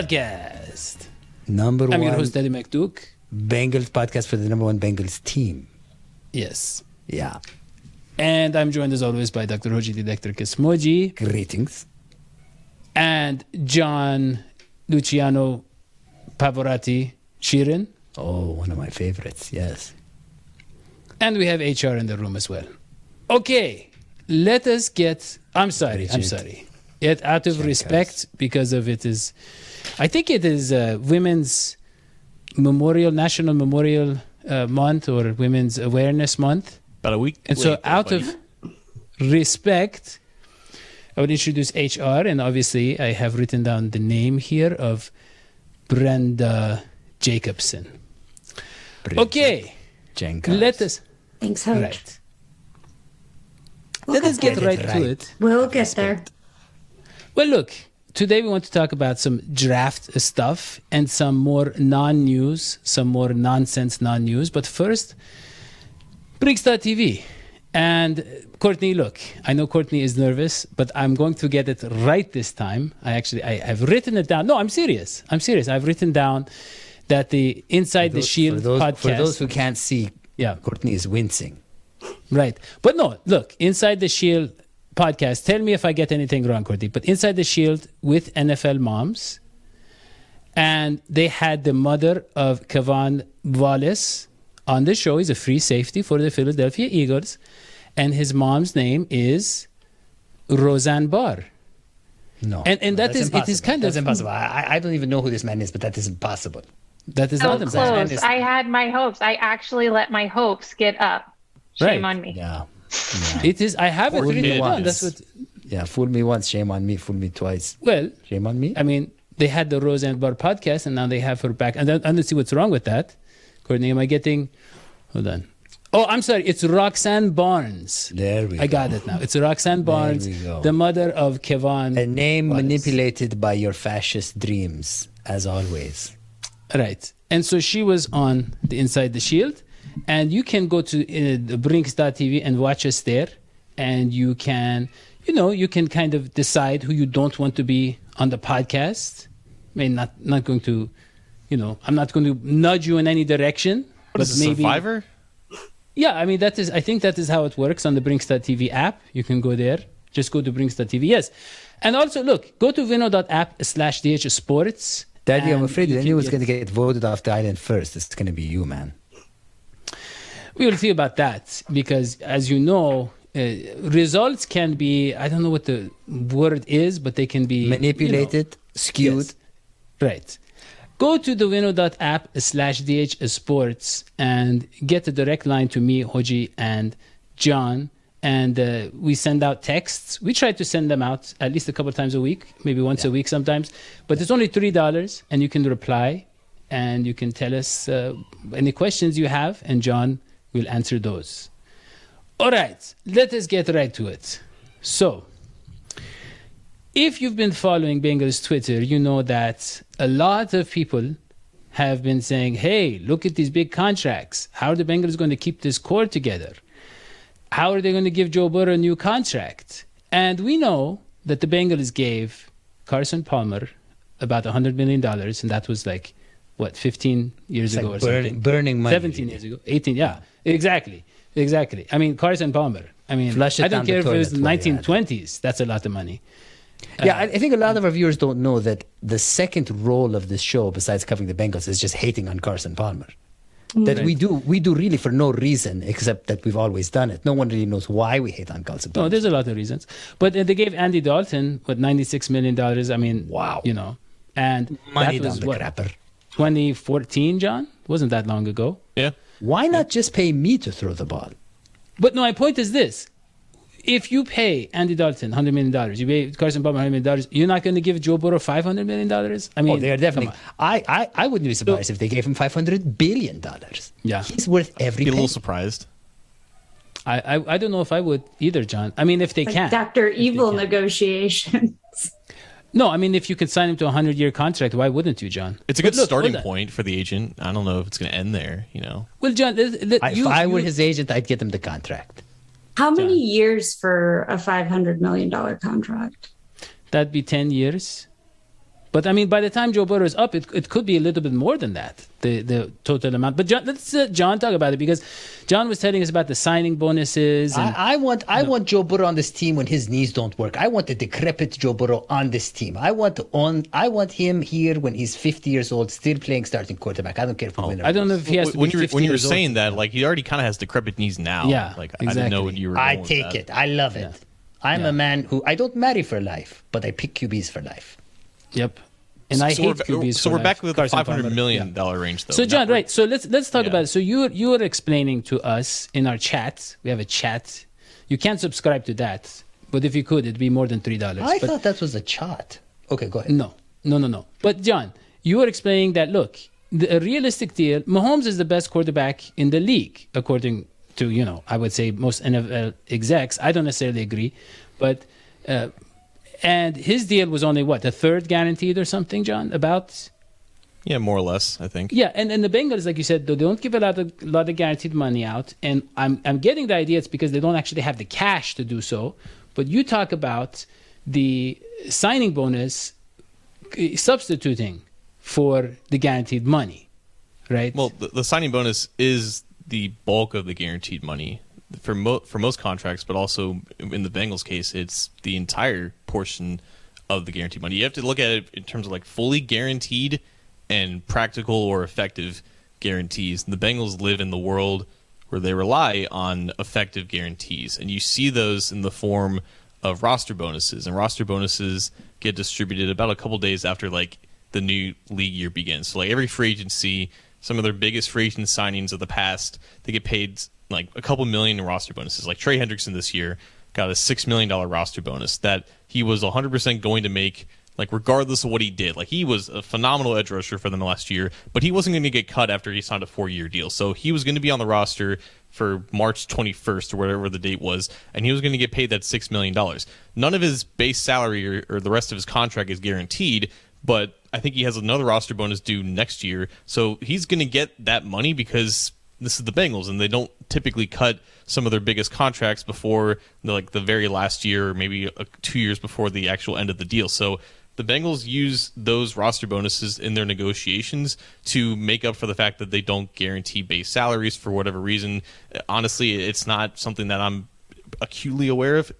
Podcast. Number I'm one your host, Daddy McDuke. Bengals podcast for the number one Bengals team. Yes. Yeah. And I'm joined as always by Dr. Hoji Didactor Kismoji Greetings. and John Luciano Pavarotti Sheeran. Oh, one of my favorites. Yes. And we have HR in the room as well. Okay, let us get. I'm sorry, I'm sorry. Yet out of Check respect, because of it is, I think it is uh, Women's Memorial, National Memorial uh, Month or Women's Awareness Month. About a week. And so, out of respect, I would introduce HR, and obviously, I have written down the name here of Brenda Jacobson. Okay, Jenkins. let us. Thanks, Hodge. Right. Let us get Get it right, to it. We'll get there. Well, look, today we want to talk about some draft stuff and some more non news, some more nonsense non news. But first, Briggs.tv. And uh, Courtney, look, I know Courtney is nervous, but I'm going to get it right this time. I actually, I have written it down. No, I'm serious. I'm serious. I've written down that the Inside the Shield for those, podcast. For those who can't see, yeah. Courtney is wincing. Right. But no, look, Inside the Shield podcast, tell me if I get anything wrong, Courtney. But Inside the Shield with NFL moms, and they had the mother of K'Von Wallace on the show. He's a free safety for the Philadelphia Eagles. And his mom's name is Roseanne Barr. No. And- and no, that's is- it is kind That's of- impossible. I, I don't even know who this man is, but that is impossible. That is So not Roseanne close. I had my hopes. I actually let my hopes get up. Right. Shame on me. Yeah. It is. I have it Fool written down. once. That's what. Yeah. Fool me once, shame on me. Fool me twice, Well, shame on me. I mean, they had the Roseanne Barr podcast, and now they have her back. And then, I don't see what's wrong with that. Courtney, am I getting? Hold on. Oh, I'm sorry. It's Roxanne Barnes. There we I go. I got it now. It's Roxanne Barnes, the mother of K'Von. A name Wallace. manipulated by your fascist dreams, as always. Right. And so she was on the Inside the Shield, and you can go to uh, the Brinks.tv and watch us there, and you can, you know, you can kind of decide who you don't want to be on the podcast. I mean, not not going to, you know, I'm not going to nudge you in any direction, What but is maybe. Survivor? Yeah, I mean that is. I think that is how it works on the Brinks.tv app. You can go there. Just go to Brinks.tv. Yes, and also look, go to Vino.app slash DH Sports. Daddy, I'm afraid you that anyone's get- going to get voted off the island first. It's going to be you, man. We will see about that because, as you know, uh, results can be. I don't know what the word is, but they can be you know, Manipulated, skewed. Yes. Right. Go to the Winnow.app slash DH Sports and get a direct line to me, Hoji, and John. And uh, we send out texts. We try to send them out at least a couple times a week, maybe once a week sometimes. But it's only $3, and you can reply and you can tell us uh, any questions you have, and John will answer those. All right, let us get right to it. So, if you've been following Bengals Twitter, you know that a lot of people have been saying, hey, look at these big contracts. How are the Bengals going to keep this core together? How are they going to give Joe Burrow a new contract? And we know that the Bengals gave Carson Palmer about $100 million, and that was like, what, 15 years It's ago like or burn- something? burning money. 17 years ago. 18, yeah. Exactly. Exactly. I mean, Carson Palmer. I mean, Flush I don't care if it was the toilet while you're at 1920s. That's a lot of money. Yeah, I, I think a lot of our viewers don't know that the second role of this show, besides covering the Bengals, is just hating on Carson Palmer. that we do we do really for no reason except that we've always done it. No one really knows why we hate on Carlson. No, there's a lot of reasons. But uh, they gave Andy Dalton what 96 million dollars. I mean, Wow. you know, and money that was what crapper. 2014, John. Wasn't that long ago? Yeah. Why not just pay me to throw the ball? But no, my point is this: if you pay Andy Dalton 100 million dollars, you pay Carson Palmer 100 million dollars, you're not going to give Joe Burrow 500 million dollars. I oh, mean, Oh, they're definitely. I, I I wouldn't be surprised if they gave him five hundred billion dollars. Yeah. he's worth every. Be a little surprised. I, I I don't know if I would either, John. I mean, if they Like can. Dr. Evil negotiations. No, I mean, if you could sign him to a 100 year contract, why wouldn't you, John? It's a good look, starting hold point for the agent. I don't know if it's going to end there. You know. Well, John, let- let- I, you- if I were you- his agent, I'd get him the contract. How many John. years for a $500 million contract? that'd be 10 years. But I mean, by the time Joe Burrow is up, it, it could be a little bit more than that, the, the total amount. But John, let's uh, John talk about it because John was telling us about the signing bonuses. And, I, I want I want Joe Burrow on this team when his knees don't work. I want the decrepit Joe Burrow on this team. I want on I want him here when he's 50 years old, still playing starting quarterback. I don't care if we win. or Oh, I don't know if he has to when you're, when you were years old. saying that, like he already kind of has decrepit knees now. Yeah, like I didn't know what exactly. you were. I going with take that. it. I love it. I'm Yeah. a man who I don't marry for life, but I pick QBs for life. Yep. And I so hate we're, QBs. So we're back with the five hundred million dollar Yeah. range, though. So John, Not- right? So let's let's talk Yeah. about it. So you you were explaining to us in our chat. We have a chat. You can't subscribe to that, but if you could, it'd be more than three dollars. I but thought that was a chat. Okay, go ahead. No, no, no, no. But John, you were explaining that. Look, the, a realistic deal. Mahomes is the best quarterback in the league, according to you know. I would say most NFL execs. I don't necessarily agree, but. Uh, and his deal was only what a third guaranteed or something, John. About yeah, more or less, I think. yeah, and, and the Bengals, like you said, they don't give a lot of lot of guaranteed money out, and I'm I'm getting the idea it's because they don't actually have the cash to do so. But you talk about the signing bonus uh, substituting for the guaranteed money, right? Well, the, the signing bonus is the bulk of the guaranteed money for mo- for most contracts, but also in the Bengals case, it's the entire portion of the guaranteed money. You have to look at it in terms of like fully guaranteed and practical or effective guarantees. And the Bengals live in the world where they rely on effective guarantees, and you see those in the form of roster bonuses. And roster bonuses get distributed about a couple days after like the new league year begins. So like every free agency, some of their biggest free agent signings of the past, they get paid like a couple million in roster bonuses. Like Trey Hendrickson this year got a six million dollar roster bonus that he was 100 percent going to make. Like regardless of what he did, like he was a phenomenal edge rusher for them last year, but he wasn't going to get cut after he signed a four year deal. So he was going to be on the roster for March 21st or whatever the date was, and he was going to get paid that six million dollars. None of his base salary or, or the rest of his contract is guaranteed, but I think he has another roster bonus due next year, so he's going to get that money because this is the Bengals, and they don't typically cut some of their biggest contracts before the, like the very last year, or maybe uh two years before the actual end of the deal. So the Bengals use those roster bonuses in their negotiations to make up for the fact that they don't guarantee base salaries for whatever reason. Honestly, it's not something that I'm acutely aware of,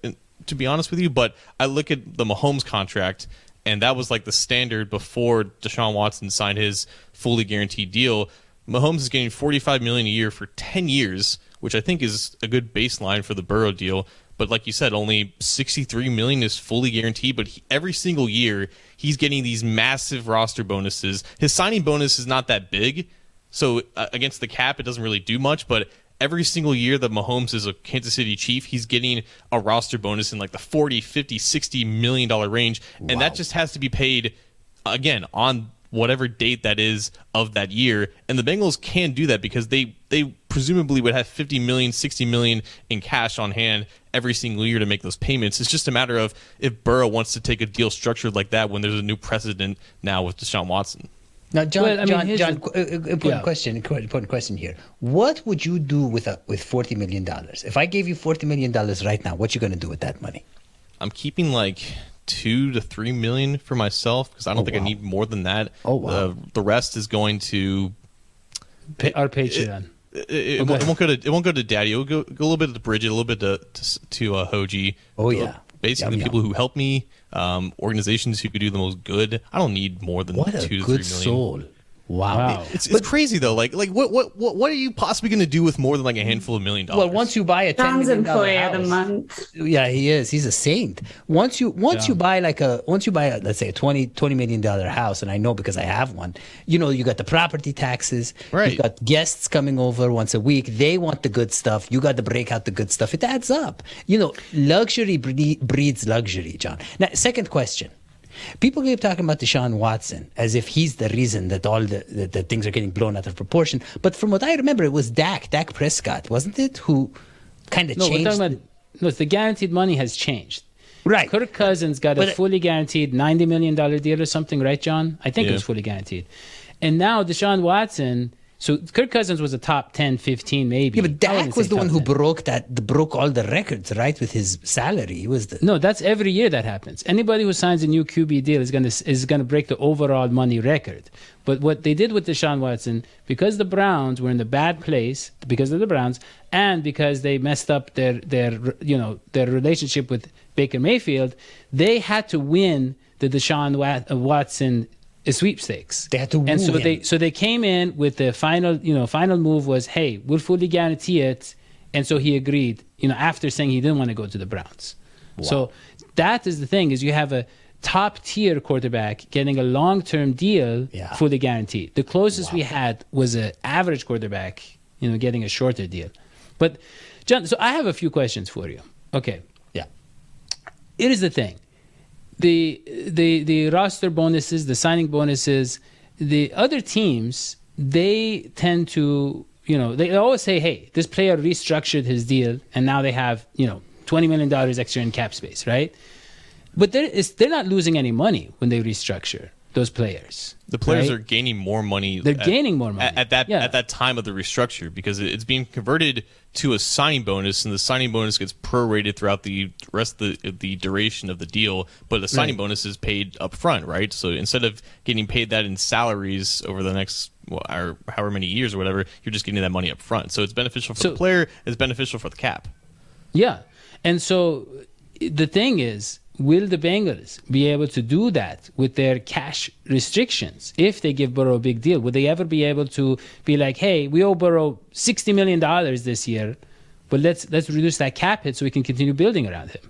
to be honest with you. But I look at the Mahomes contract, and that was like the standard before Deshaun Watson signed his fully guaranteed deal. Mahomes is getting 45 million a year for 10 years, which I think is a good baseline for the Burrow deal. But like you said, only 63 million is fully guaranteed. But he, every single year, he's getting these massive roster bonuses. His signing bonus is not that big, so uh, against the cap, it doesn't really do much. But every single year that Mahomes is a Kansas City Chief, he's getting a roster bonus in like the 40, 50, 60 million dollar range, and that just has to be paid again on whatever date that is of that year and the Bengals can do that because they they presumably would have 50 million 60 million in cash on hand every single year to make those payments it's just a matter of if Burrow wants to take a deal structured like that when there's a new precedent now with Deshaun Watson Now, John, Well, I mean, John, here's John, the- uh, uh, important Yeah. question, important question here. What would you do with a, with forty million dollars? If I gave you forty million dollars right now, what you going to do with that money? I'm keeping like two to three million for myself because I don't Oh, think I need more than that. Oh, wow. The, the rest is going to Pa- our Patreon. it, it, Okay. won't, it won't go to it won't go to Daddy. It'll go, go a little bit to Bridget, a little bit to to, to uh, Hoji. Oh, Uh, yeah. basically Yum, people yum. who help me, um, organizations who could do the most good. I don't need more than What a two to good three million. soul! Wow. Wow. It's, it's crazy though. Like like what what what what are you possibly going to do with more than like a handful of million dollars? Well, once you buy a ten John's million dollar employee of the month. yeah, he is. He's a saint. Once you once you buy like a once you buy a, let's say a 20, 20 million dollar house, and I know because I have one. You know, you got the property taxes. Right. You got guests coming over once a week. They want the good stuff. You got to break out the good stuff. It adds up. You know, luxury breeds luxury, John. Now, second question. People keep talking about Deshaun Watson as if he's the reason that all the, the, the things are getting blown out of proportion. But from what I remember, it was Dak, Dak Prescott, wasn't it, who kind of No, we're talking about no. The guaranteed money has changed. Right. Kirk Cousins got a fully guaranteed ninety million dollar deal or something, right, John? I think it was fully guaranteed. And now Deshaun Watson. So Kirk Cousins was a top 10, 15 maybe. Yeah, but Dak was the one who 10. broke that, broke all the records, right, with his salary. He was the No, that's every year that happens. Anybody who signs a new QB deal is gonna is gonna break the overall money record. But what they did with Deshaun Watson, because the Browns were in the bad place, because of the Browns, and because they messed up their their you know their relationship with Baker Mayfield, they had to win the Deshaun Wat- Watson sweepstakes. They had to and so him. they so they came in with the final you know final move was hey we'll fully guarantee it, and so he agreed. You know after saying he didn't want to go to the Browns. So that is the thing is you have a top tier quarterback getting a long term deal Yeah. fully guaranteed. The closest we had was an average quarterback, you know, getting a shorter deal. But John, so I have a few questions for you. Okay. yeah. It is the thing. The the the roster bonuses, the signing bonuses, the other teams, they tend to you know, they always say, Hey, this player restructured his deal and now they have, you know, twenty million dollars extra in cap space, right? But they're, they're not losing any money when they restructure those players. The players right? are gaining more money. They're gaining more money. at, at that Yeah. at that time of the restructure because it's being converted to a signing bonus, and the signing bonus gets prorated throughout the rest of the the duration of the deal. But the signing Right. bonus is paid up front, right? So instead of getting paid that in salaries over the next well, or however many years or whatever, you're just getting that money up front. So it's beneficial for So- the player. It's beneficial for the cap. Yeah. And so the thing is, will the Bengals be able to do that with their cash restrictions if they give Burrow a big deal? Would they ever be able to be like, hey, we owe Burrow $60 million this year, but let's let's reduce that cap hit so we can continue building around him?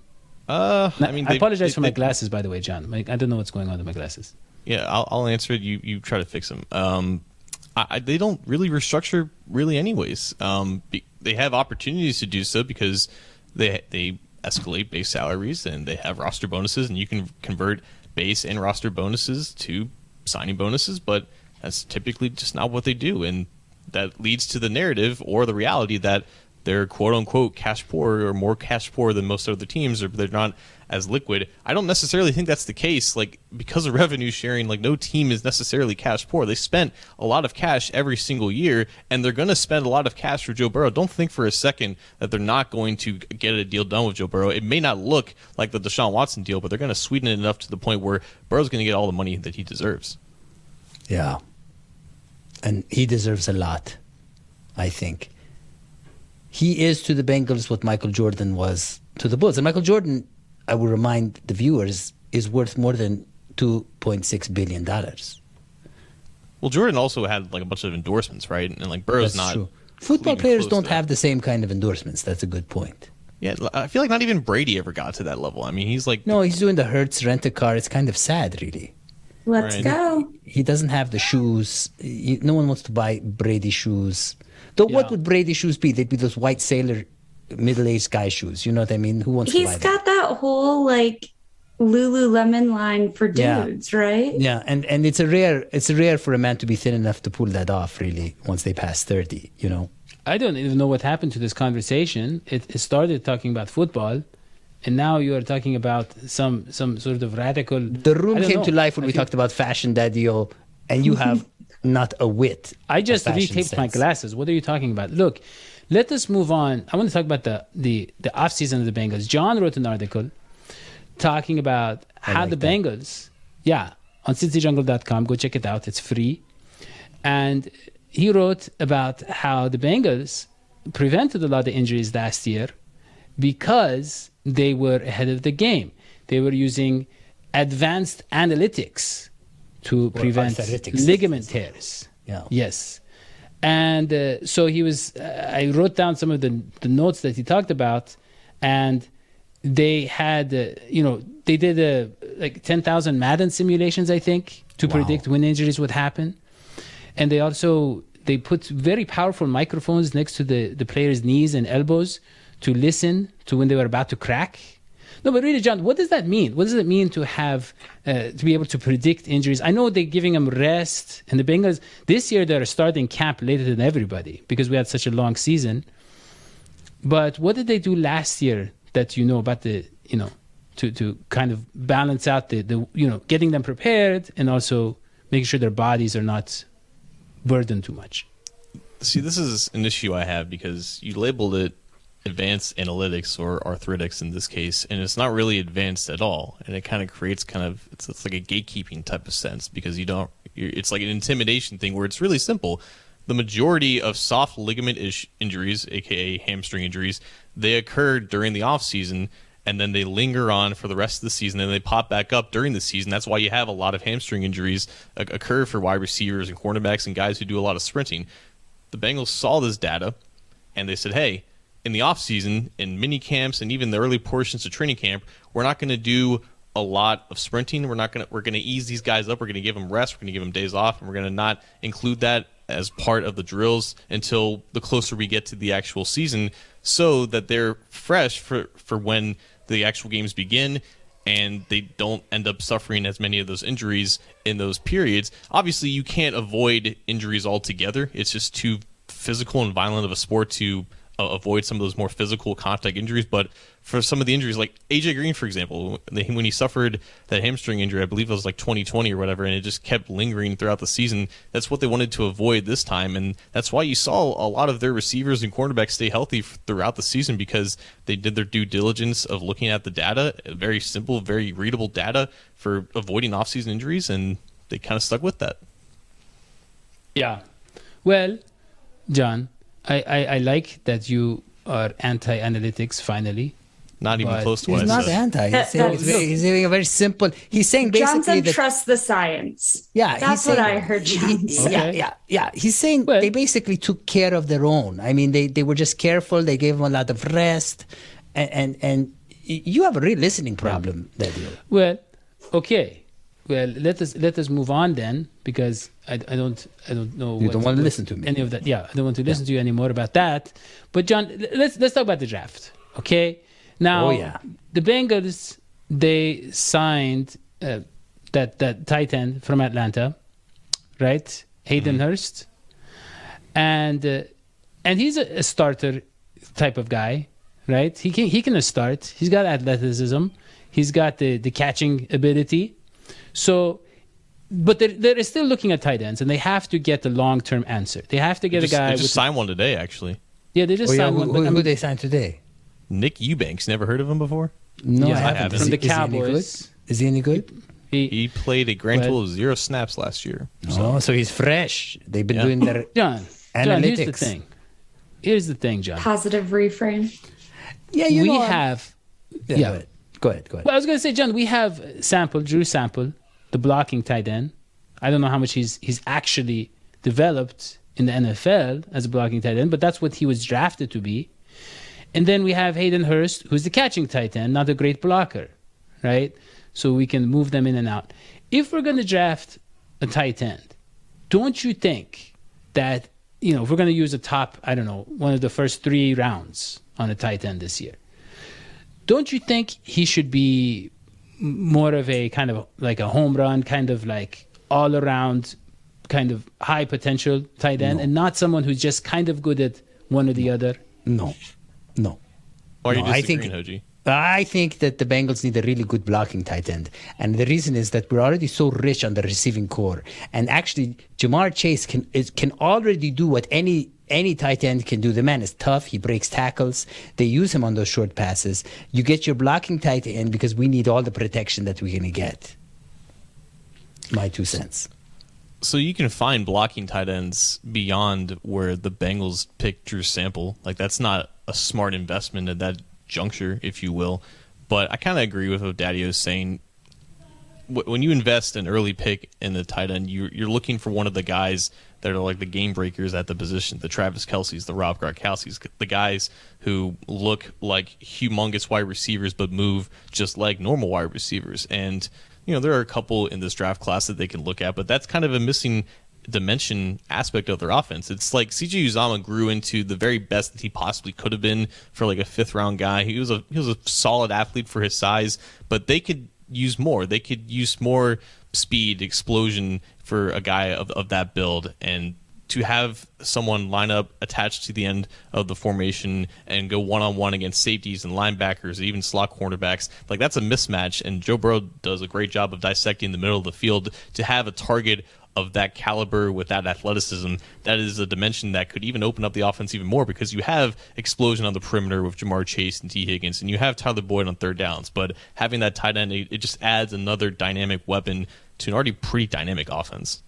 Uh, Now, I mean, I apologize they- for my they- glasses, by the way, John. Like, I don't know what's going on with my glasses. Yeah, I'll, I'll answer it. You you try to fix them. Um, I, I, they don't really restructure really, anyways. Um, be, they have opportunities to do so because they they escalate base salaries and they have roster bonuses, and you can convert base and roster bonuses to signing bonuses. But that's typically just not what they do, and that leads to the narrative or the reality that they're quote unquote cash poor or more cash poor than most other teams or they're not as liquid. I don't necessarily think that's the case. Like because of revenue sharing, like no team is necessarily cash poor. They spent a lot of cash every single year and they're gonna spend a lot of cash for Joe Burrow. Don't think for a second that they're not going to get a deal done with Joe Burrow. It may not look like the Deshaun Watson deal, but they're gonna sweeten it enough to the point where Burrow's gonna get all the money that he deserves. Yeah. And he deserves a lot, I think. He is to the Bengals what Michael Jordan was to the Bulls. And Michael Jordan, I will remind the viewers, is worth more than $2.6 billion. Well, Jordan also had like a bunch of endorsements, right? And like Burrow's That's not. true. Football players don't have the same kind of endorsements. That's a good point. Yeah, I feel like not even Brady ever got to that level. I mean, he's like No, he's doing the Hertz rent a car. It's kind of sad, really. Let's Right. go. He doesn't have the shoes. He, no one wants to buy Brady shoes. Though, what would Brady shoes be? They'd be those white sailor, middle-aged guy shoes. You know what I mean? Who wants to He's buy got that whole like Lululemon line for Yeah. dudes, right? Yeah, and and it's a rare it's rare for a man to be thin enough to pull that off. Really, once they pass thirty, you know. I don't even know what happened to this conversation. It, it started talking about football, and now you are talking about some some sort of radical. The room came know. to life when I we feel- talked about fashion daddy-o, and you have not a wit. I just fashion retaped my glasses. What are you talking about? Look, let us move on. I want to talk about the the the off season of the Bengals. John wrote an article talking about how like the that. Bengals, yeah, on cincyjungle.com. Go check it out. It's free. And he wrote about how the Bengals prevented a lot of injuries last year because they were ahead of the game. They were using advanced analytics to prevent ligament tears. Yeah. Yes. And uh, so he was, uh, I wrote down some of the, the notes that he talked about, and they had, uh, you know, they did uh, like 10,000 Madden simulations, I think, to Wow. predict when injuries would happen. And they also, they put very powerful microphones next to the, the players' knees and elbows to listen to when they were about to crack. No, but really, John, what does that mean? What does it mean to have uh, to be able to predict injuries? I know they're giving them rest, and the Bengals this year they're starting camp later than everybody because we had such a long season. But what did they do last year that you know about the you know to to kind of balance out the the you know getting them prepared and also making sure their bodies are not burdened too much. See, this is an issue I have because you labeled it advanced analytics or arthritics in this case, and it's not really advanced at all. And it kind of creates kind of it's, it's like a gatekeeping type of sense because you don't. It's like an intimidation thing where it's really simple. The majority of soft ligament ish injuries, aka hamstring injuries, they occur during the off season and then they linger on for the rest of the season and they pop back up during the season. That's why you have a lot of hamstring injuries uh, occur for wide receivers and cornerbacks and guys who do a lot of sprinting. The Bengals saw this data and they said, "Hey, in the offseason, in mini camps and even the early portions of training camp, we're not going to do a lot of sprinting. We're not going to we're going to ease these guys up. We're going to give them rest. We're going to give them days off, and we're going to not include that as part of the drills until the closer we get to the actual season, so that they're fresh for for when the actual games begin." And they don't end up suffering as many of those injuries in those periods. Obviously, you can't avoid injuries altogether. It's just too physical and violent of a sport to uh, avoid some of those more physical contact injuries. But for some of the injuries, like AJ Green, for example, when he suffered that hamstring injury, I believe it was like 2020 or whatever, and it just kept lingering throughout the season. That's what they wanted to avoid this time, and that's why you saw a lot of their receivers and cornerbacks stay healthy throughout the season because they did their due diligence of looking at the data, very simple, very readable data for avoiding off-season injuries, and they kind of stuck with that. Yeah. Well, John, I, I, I like that you are anti analytics finally. Not even But close to He's what I not said. anti. He's saying, it's that's- very, he's saying a very simple. He's saying basically Johnson that trusts the science. Yeah, he's That's what saying- I heard he- John. Yeah, yeah, yeah. He's saying Well- they basically took care of their own. I mean, they, they were just careful. They gave them a lot of rest, and and, and you have a real listening problem, Daddy. Well, okay. Well, let us let us move on then, because I, I don't I don't know. You what- don't want to listen to me. Any of that? Yeah, I don't want to listen to you anymore about that. But John, let's let's talk about the draft. Okay. Now, Oh, yeah. the Bengals they signed uh, that that tight end from Atlanta, right? Hayden Mm-hmm. Hurst, and uh, and he's a, a starter type of guy, right? He can he can start. He's got athleticism. He's got the the catching ability. So, but they're, they're still looking at tight ends, and they have to get the long term answer. They have to get Just, a guy they just signed one today, actually. yeah. They just Oh, yeah, signed who, one. who, But, I who they signed today? Nick Eubanks. Never heard of him before? No, Yes, I I haven't. haven't. From he- the is he? Cowboys. Is he any good? he, He played a grand total of zero snaps last year. Oh, so he's fresh. They've been Yeah. doing their John, John, here's the Analytics. thing. Here's the thing, John. Positive reframe. yeah. You we know, have Yeah, yeah. Go ahead. Go ahead. Go ahead. Well, I was going to say, John, we have Sample, Drew Sample, the blocking tight end. I don't know how much he's he's actually developed in the NFL as a blocking tight end, but that's what he was drafted to be. And then we have Hayden Hurst, who's the catching tight end, not a great blocker, right? So we can move them in and out. If we're going to draft a tight end, don't you think that, you know, if we're going to use a top, I don't know, one of the first three rounds on a tight end this year, don't you think he should be more of a kind of like a home run, kind of like all around, kind of high potential tight end, and not someone who's just kind of good at one or the other? No, no. Why are you No, I think- disagreeing, Hoji? I think that the Bengals need a really good blocking tight end. And the reason is that we're already so rich on the receiving core. And actually, Ja'Marr Chase can is, can already do what any any tight end can do. The man is tough. He breaks tackles. They use him on those short passes. You get your blocking tight end because we need all the protection that we're going to get. My two cents. So you can find blocking tight ends beyond where the Bengals picked Drew Sample. Like that's not a smart investment at that juncture, if you will. But I kind of agree with what Daddy saying. when you invest an early pick in the tight end, you, you're looking for one of the guys that are like the game breakers at the position, the Travis Kelce's, the Rob Gronkowski's, the guys who look like humongous wide receivers but move just like normal wide receivers. And you know there are a couple in this draft class that they can look at, but that's kind of a missing dimension aspect of their offense. It's like CJ Uzomah grew into the very best that he possibly could have been for like a fifth round guy. He was a he was a solid athlete for his size, but they could use more. They could use more speed, explosion for a guy of, of that build and to have someone line up attached to the end of the formation and go one on one against safeties and linebackers, even slot cornerbacks, like that's a mismatch. And Joe Burrow does a great job of dissecting the middle of the field to have a target of that caliber with that athleticism. That is a dimension that could even open up the offense even more because you have explosion on the perimeter with Ja'Marr Chase and Tee Higgins, and you have Tyler Boyd on third downs. But having that tight end, it, it just adds another dynamic weapon to an already pretty dynamic offense.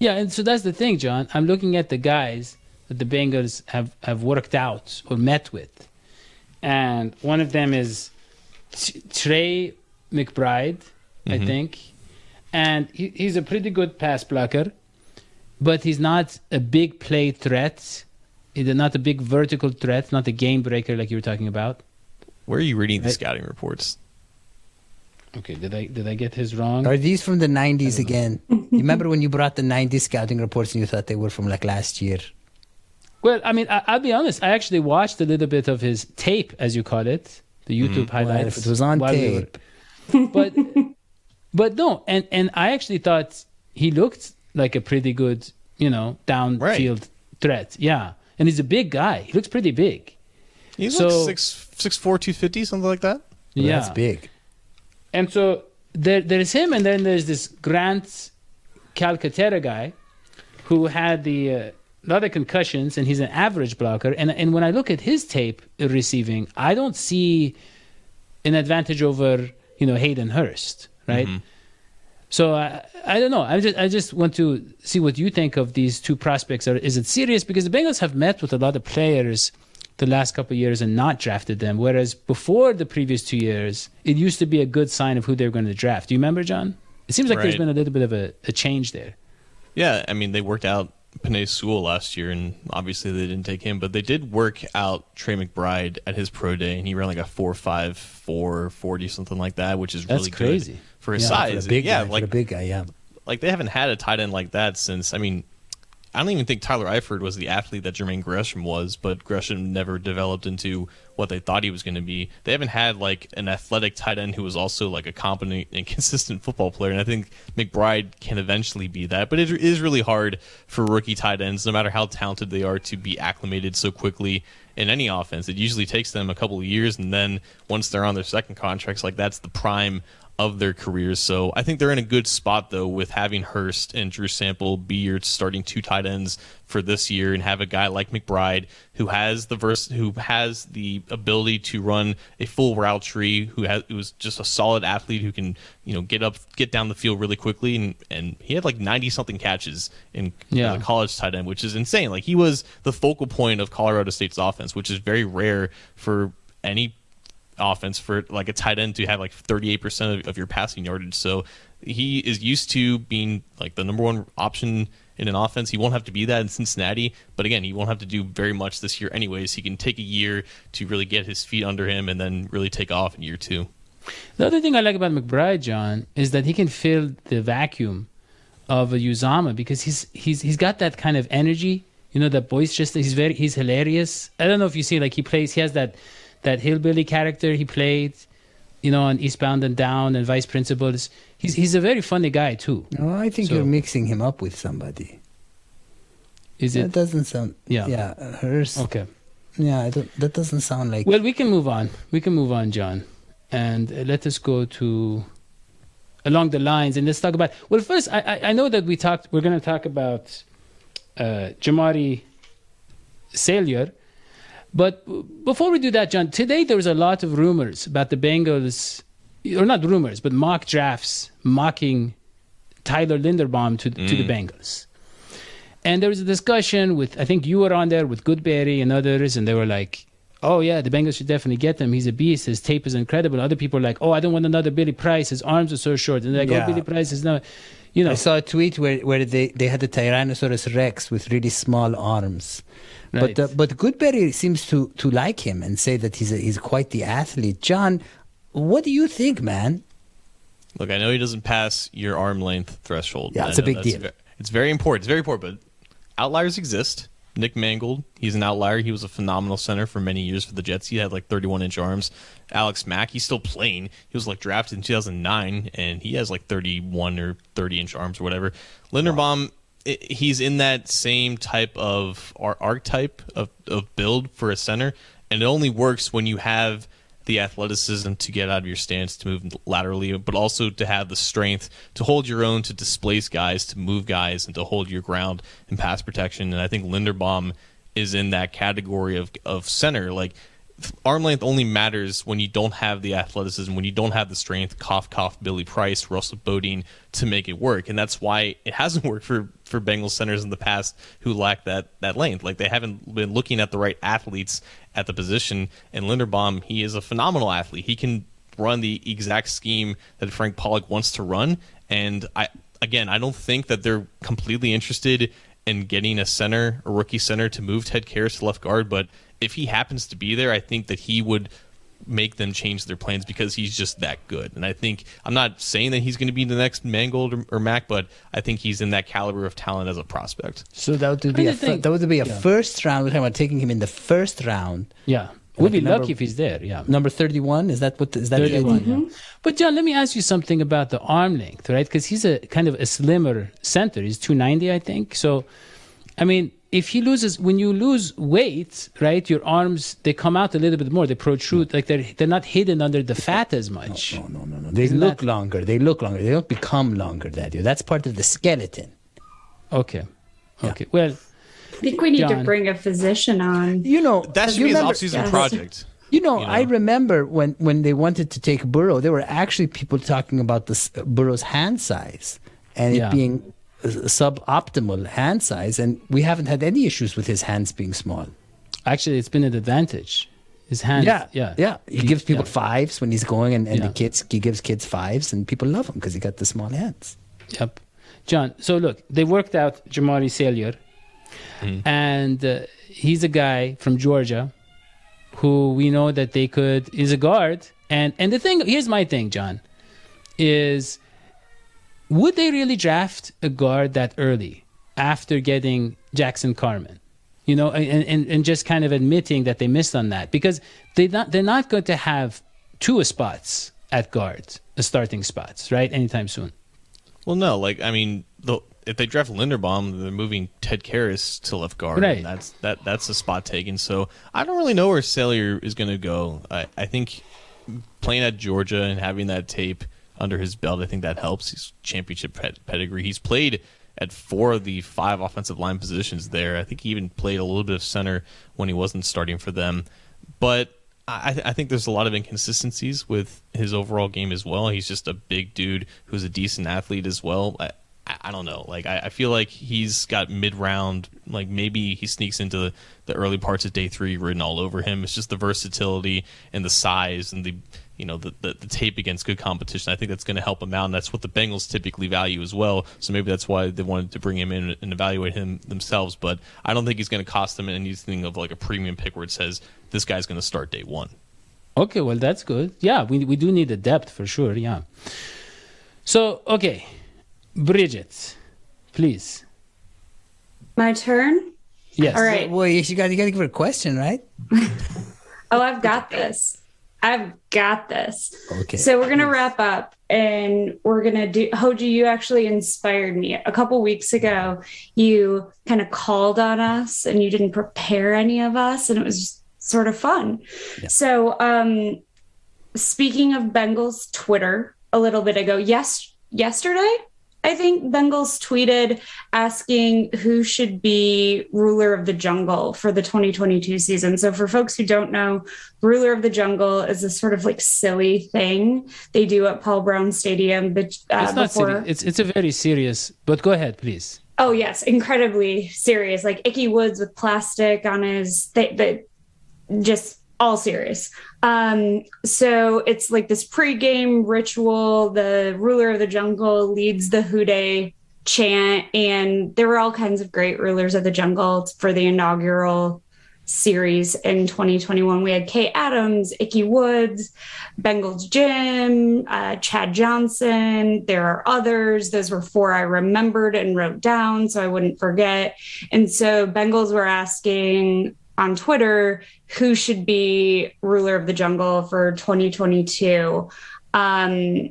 Yeah, and so that's the thing, John. I'm looking at the guys that the Bengals have, have worked out or met with. And one of them is Trey McBride, I mm-hmm. think. And he, he's a pretty good pass blocker, but he's not a big play threat. He's not a big vertical threat, not a game breaker like you were talking about. Where are you reading the Right. scouting reports? Okay, did I did I get his wrong? Are these from the 90s again? you remember when you brought the 90s scouting reports and you thought they were from like last year? Well, I mean, I, I'll be honest. I actually watched a little bit of his tape, as you call it, the mm-hmm. YouTube Well, highlights. if it was on while we were- tape. but but no, and and I actually thought he looked like a pretty good, you know, downfield threat. Yeah, and he's a big guy. He looks pretty big. He's So- like six six four two fifty something like that. Well, yeah, That's big. And so there there's him, and then there's this Grant Calcaterra guy who had the uh, lot of concussions, and he's an average blocker. And and when I look at his tape uh, receiving, I don't see an advantage over you know Hayden Hurst, right? Mm-hmm. So I I don't know. I just I just want to see what you think of these two prospects. Are is it serious? Because the Bengals have met with a lot of players the last couple of years and not drafted them, whereas before the previous two years, it used to be a good sign of who they were going to draft. Do you remember, John? It seems like there's been a little bit of a, a change there. Yeah, I mean they worked out Penei Sewell last year, and obviously they didn't take him, but they did work out Trey McBride at his pro day, and he ran like a four five four forty something like that, which is That's really crazy. good for his Yeah, size. a big yeah, guy, like a big guy, yeah. like they haven't had a tight end like that since. I mean, I don't even think Tyler Eifert was the athlete that Jermaine Gresham was, but Gresham never developed into what they thought he was going to be. They haven't had like an athletic tight end who was also like a competent and consistent football player, and I think McBride can eventually be that. But it is really hard for rookie tight ends, no matter how talented they are, to be acclimated so quickly in any offense. It usually takes them a couple of years, and then once they're on their second contracts, like that's the prime of their careers. So I think they're in a good spot though with having Hurst and Drew Sample be your starting two tight ends for this year and have a guy like McBride who has the verse who has the ability to run a full route tree, who has who's just a solid athlete who can, you know, get up get down the field really quickly and, and he had like ninety something catches in Yeah. as a college tight end, which is insane. Like he was the focal point of Colorado State's offense, which is very rare for any offense for like a tight end to have like 38% of, of your passing yardage. So he is used to being like the number one option in an offense. He won't have to be that in Cincinnati, but again, he won't have to do very much this year anyways. He can take a year to really get his feet under him and then really take off in year two. The other thing I like about McBride, John, is that he can fill the vacuum of a Uzomah because he's he's he's got that kind of energy. You know, that boisterous. He's very he's hilarious. I don't know if you see like he plays. He has that that hillbilly character he played. You know, on Eastbound and Down and Vice Principals. He's he's a very funny guy too. No, I think So- you're mixing him up with somebody. Is it? That doesn't sound. Yeah. Yeah, hers. Okay. Yeah, I don't, that doesn't sound like. Well, we can move on. We can move on, John, and uh, let us go to along the lines, and let's talk about. Well, first, I I, I know that we talked. We're going to talk about uh, Jamaree Salyer, but before we do that, John, today there was a lot of rumors about the Bengals, or not rumors, but mock drafts mocking Tyler Linderbaum to to the Bengals. And there was a discussion with, I think you were on there with Goodberry and others, and they were like, oh yeah, the Bengals should definitely get him. He's a beast. His tape is incredible. Other people are like, oh, I don't want another Billy Price. His arms are so short. And they're like, Yeah. oh, Billy Price is not, you know. I saw a tweet where, where they, they had the Tyrannosaurus Rex with really small arms. Right. But uh, but Goodberry seems to, to like him and say that he's a, he's quite the athlete. John, what do you think, man? Look, I know he doesn't pass your arm length threshold. Yeah, it's a big deal. ve- it's very important. It's very important, but outliers exist. Nick Mangold, he's an outlier. He was a phenomenal center for many years for the Jets. He had like 31 inch arms. Alex Mack, he's still playing. He was like drafted in 2009, and he has like 31 or 30 inch arms or whatever. Linderbaum, i he's in that same type of ar- archetype of, of build for a center, and it only works when you have the athleticism to get out of your stance to move laterally, but also to have the strength to hold your own, to displace guys, to move guys, and to hold your ground in pass protection. And I think Linderbaum is in that category of of center. Like arm length only matters when you don't have the athleticism, when you don't have the strength. Cough, cough, Billy Price, Russell Bodine to make it work, and that's why it hasn't worked for for Bengals centers in the past who lack that that length. Like they haven't been looking at the right athletes at the position. And Linderbaum, he is a phenomenal athlete. He can run the exact scheme that Frank Pollack wants to run, and I again, I don't think that they're completely interested in getting a center, a rookie center, to move Ted Karras to left guard. But if he happens to be there, I think that he would make them change their plans because he's just that good. And I think I'm not saying that he's going to be the next Mangold or, or Mack, but I think he's in that caliber of talent as a prospect. So that would be a don't think- that would be a yeah. first round. We're talking about taking him in the first round. yeah. We'd be number- lucky if he's there. Yeah. Number thirty one. Is that what is that? the 31, idea? yeah. But John, let me ask you something about the arm length, right? Because he's a kind of a slimmer center. He's 290, I think. So, I mean, if he loses, when you lose weight, right, your arms they come out a little bit more. They protrude, like they're they're not hidden under the fat as much. No, no, no, no. They Isn't look that- longer. They look longer. They don't become longer. That you. That's part of the skeleton. Okay, okay. Well, I think we need John. to bring a physician on. You know, That should you be his remember- off-season Yes. project. You know, you know? I remember when, when they wanted to take Burrow, there were actually people talking about this Burrow's hand size and Yeah. it being uh, suboptimal hand size, and we haven't had any issues with his hands being small. actually, it's been an advantage. His hands, yeah, yeah, yeah. He gives people yeah. fives when he's going, and, and Yeah. the kids he gives kids fives, and people love him because he got the small hands. Yep. John, so look, they worked out Jamaree Salyer, and uh, he's a guy from Georgia who we know that they could is a guard. And and the thing here's my thing, John, is would they really draft a guard that early after getting Jackson Carman? You know, and, and, and just kind of admitting that they missed on that because they not they're not going to have two spots at guard, uh, starting spots, right? Anytime soon. Well, no, like I mean, the, if they draft Linderbaum, they're moving Ted Karras to left guard. Right. And that's that. That's a spot taken. So I don't really know where Salyer is going to go. I, I think playing at Georgia and having that tape under his belt, I think that helps. He's championship ped- pedigree. He's played at four of the five offensive line positions there. I think he even played a little bit of center when he wasn't starting for them. But I, I think there's a lot of inconsistencies with his overall game as well. He's just a big dude who's a decent athlete as well. I, I I don't know. Like I, I feel like he's got mid round. Like maybe he sneaks into the, the early parts of day three written all over him. It's just the versatility and the size and the you know the, the, the tape against good competition. I think that's going to help him out, and that's what the Bengals typically value as well. So maybe that's why they wanted to bring him in and evaluate him themselves. But I don't think he's going to cost them anything of like a premium pick where it says this guy's going to start day one. Okay, well that's good. Yeah, we we do need the depth for sure. Yeah. So okay, Bridget, please. My turn? Yes. All right. Well, you got you got to give her a question, right? Oh, I've got this. I've got this. Okay. So we're gonna wrap up, and we're gonna do. Hoji, you actually inspired me. A couple weeks ago, you kind of called on us, and you didn't prepare any of us, and it was sort of fun. So, um, speaking of Bengals Twitter, a little bit ago, yes, yesterday, I think Bengals tweeted asking who should be ruler of the jungle for the 2022 season. So, for folks who don't know, ruler of the jungle is a sort of like silly thing they do at Paul Brown Stadium. But uh, It's not before, serious. It's it's a very serious. But go ahead, please. Oh yes, incredibly serious. Like Ickey Woods with plastic on his th- that just all serious. Um, so it's like this pre-game ritual. The ruler of the jungle leads the Who Dey chant, and there were all kinds of great rulers of the jungle for the inaugural series in 2021. We had Kay Adams, Ickey Woods, Bengals Jim, uh, Chad Johnson. There are others. Those were four I remembered and wrote down so I wouldn't forget. And so Bengals were asking on Twitter who should be ruler of the jungle for 2022. Um,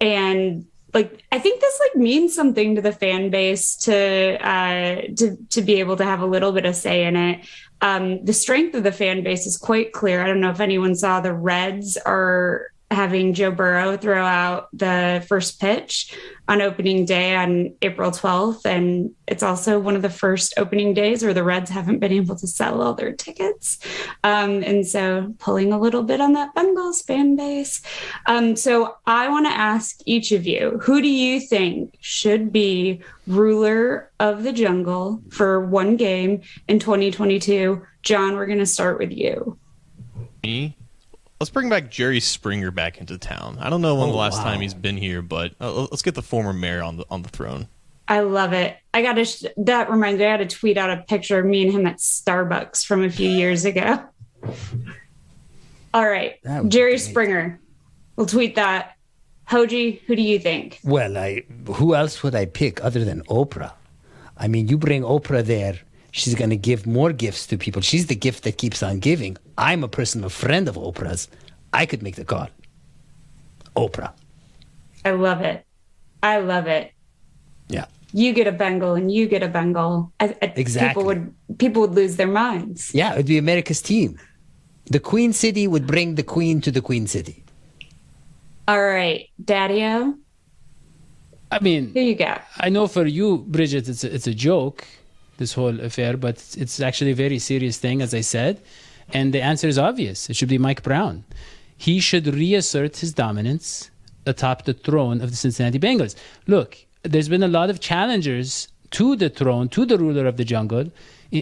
and like I think this like means something to the fan base to uh, to to be able to have a little bit of say in it. Um, the strength of the fan base is quite clear. I don't know if anyone saw the Reds are having Joe Burrow throw out the first pitch on opening day on April 12th. And it's also one of the first opening days where the Reds haven't been able to sell all their tickets. Um, and so pulling a little bit on that Bengals fan base. Um, so I want to ask each of you who do you think should be ruler of the jungle for one game in 2022? John, we're going to start with you. Me? Let's bring back Jerry Springer back into town. I don't know when Oh, the last wow. time he's been here, but uh, let's get the former mayor on the on the throne. I love it. I got to, sh- that reminds me, I got to tweet out a picture of me and him at Starbucks from a few years ago. All right. That would be Jerry great. Springer. We'll tweet that. Hoji, who do you think? Well, I who else would I pick other than Oprah? I mean, you bring Oprah there, she's going to give more gifts to people. She's the gift that keeps on giving. I'm a personal friend of Oprah's. I could make the call. Oprah. I love it. I love it. Yeah. You get a Bengal and you get a Bengal. I, I, Exactly. People would people would lose their minds. Yeah, it would be America's team. The Queen City would bring the Queen to the Queen City. All right, Daddy-O, I mean, here you go. I know for you, Bridget, it's a, it's a joke, this whole affair, but it's, it's actually a very serious thing, as I said. And the answer is obvious. It should be Mike Brown. He should reassert his dominance atop the throne of the Cincinnati Bengals. Look, there's been a lot of challengers to the throne, to the ruler of the jungle,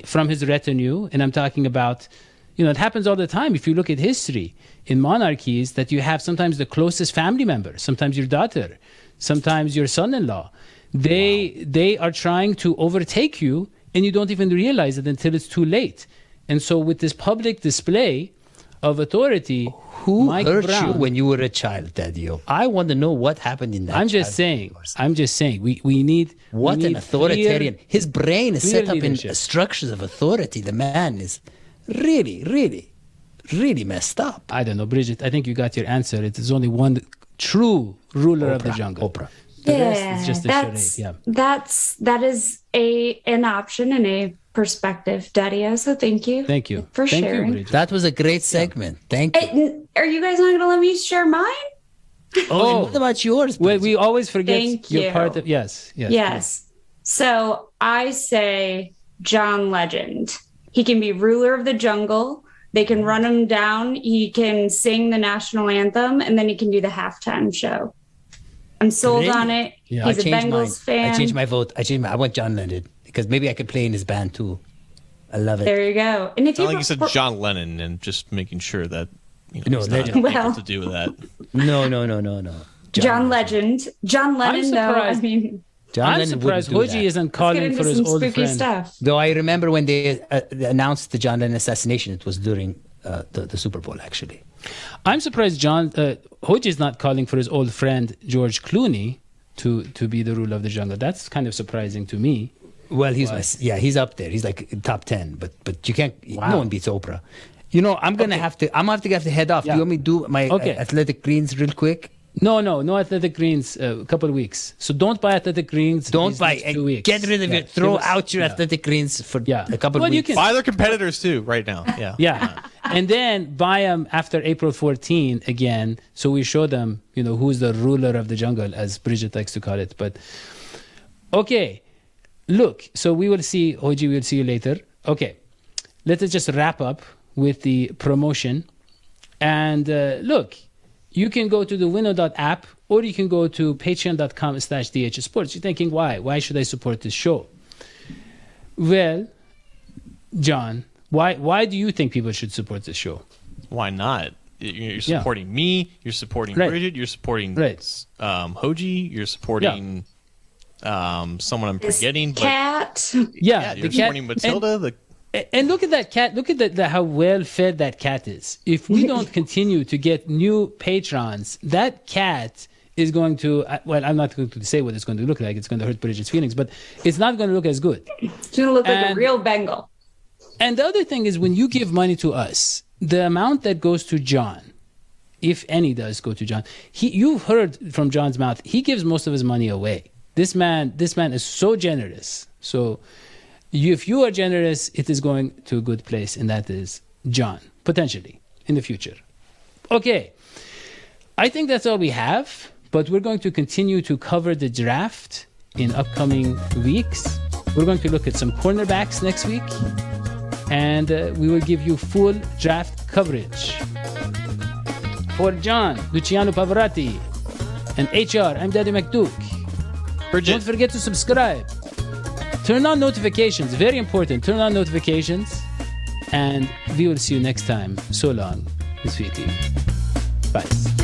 from his retinue. And I'm talking about, you know, it happens all the time. If you look at history in monarchies, that you have sometimes the closest family member, sometimes your daughter, sometimes your son-in-law. They they are trying to overtake you, and you don't even realize it until it's too late. And so, with this public display of authority, Who Mike hurt Brown, you when you were a child, Daddy? I want to know what happened in that I'm just saying. I'm just saying. We we need we What need an authoritarian. clear- His brain is set up in structures of authority. The man is really, really, really messed up. I don't know, Bridget. I think you got your answer. It is only one true ruler of the jungle. Oprah. The rest is just a that's charade. Yeah. that's that is a an option and a perspective, Daddy-O. So thank you. Thank you for Thank sharing. You, That was a great segment. Thank you. Hey, n- are you guys not going to let me share mine? Oh, oh. and what about yours? Well, Bridget? we always forget Thank you're you. part of yes, yes. Yes. So I say John Legend. He can be ruler of the jungle. They can run him down. He can sing the national anthem, and then he can do the halftime show. I'm sold Really? on it. Yeah. He's I a changed mine. Bengals fan. I changed my vote. I changed my. I want John Lennon because maybe I could play in his band too. I love it. there you go. And if Not you, like you said John Lennon and just making sure that you know No, he's not Legend. able Well- to do with that. No, no, no, no, no. John Legend, John Lennon, though. I surprised. mean, John I'm Lennon surprised wouldn't do Hoji that. isn't calling for his old spooky friend. stuff. Though I remember when they uh, announced the John Lennon assassination, it was during uh, the, the Super Bowl, actually. I'm surprised John uh, Hoji is not calling for his old friend George Clooney to to be the ruler of the jungle. That's kind of surprising to me. Well, he's my yeah, he's up there. He's like top ten, but but you can't. Wow. No one beats Oprah. You know, I'm gonna Okay. have to. I'm gonna have to have to head off. Yeah. Do you want me to do my Okay. uh, athletic greens real quick? No, no, no athletic greens. uh, A couple of weeks. So don't buy athletic greens. Don't buy. next uh, Two weeks. Get rid of Yeah, it. Throw give us- out your yeah. athletic greens for Yeah. a couple Well, of you weeks. can- Buy their competitors too right now. Yeah. Yeah, and then buy them after April 14 again, so we show them, you know, who's the ruler of the jungle, as Bridget likes to call it. But okay, look. So we will see, Oji. We will see you later. Okay, let us just wrap up with the promotion. And uh, look, you can go to the winnow.app or you can go to patreon.com slash dhsports. You're thinking, why? Why should I support this show? Well, John, Why why do you think people should support this show? Why not? You're Yeah. supporting me. You're supporting Right. Bridget. You're supporting Right. um, Hoji. You're supporting um, someone I'm This forgetting. But cat. Yeah, yeah, the you're cat supporting Matilda. the and, and look at that cat. Look at the, the, how well fed that cat is. If we don't continue to get new patrons, that cat is going to. uh, Well, I'm not going to say what it's going to look like. It's going to hurt Bridget's feelings, but it's not going to look as good. It's gonna look like a real Bengal. And the other thing is when you give money to us, the amount that goes to John, if any does go to John, he you've heard from John's mouth, he gives most of his money away. This man, this man is so generous. So you, if you are generous, it is going to a good place, and that is John, potentially in the future. Okay. I think that's all we have, but we're going to continue to cover the draft in upcoming weeks. We're going to look at some cornerbacks next week, and uh, we will give you full draft coverage. For John, Luciano Pavarotti, and HR, I'm Daddy McDuke. Bridget. Don't forget to subscribe. Turn on notifications, very important. Turn on notifications, and we will see you next time. So long, sweetie. Bye.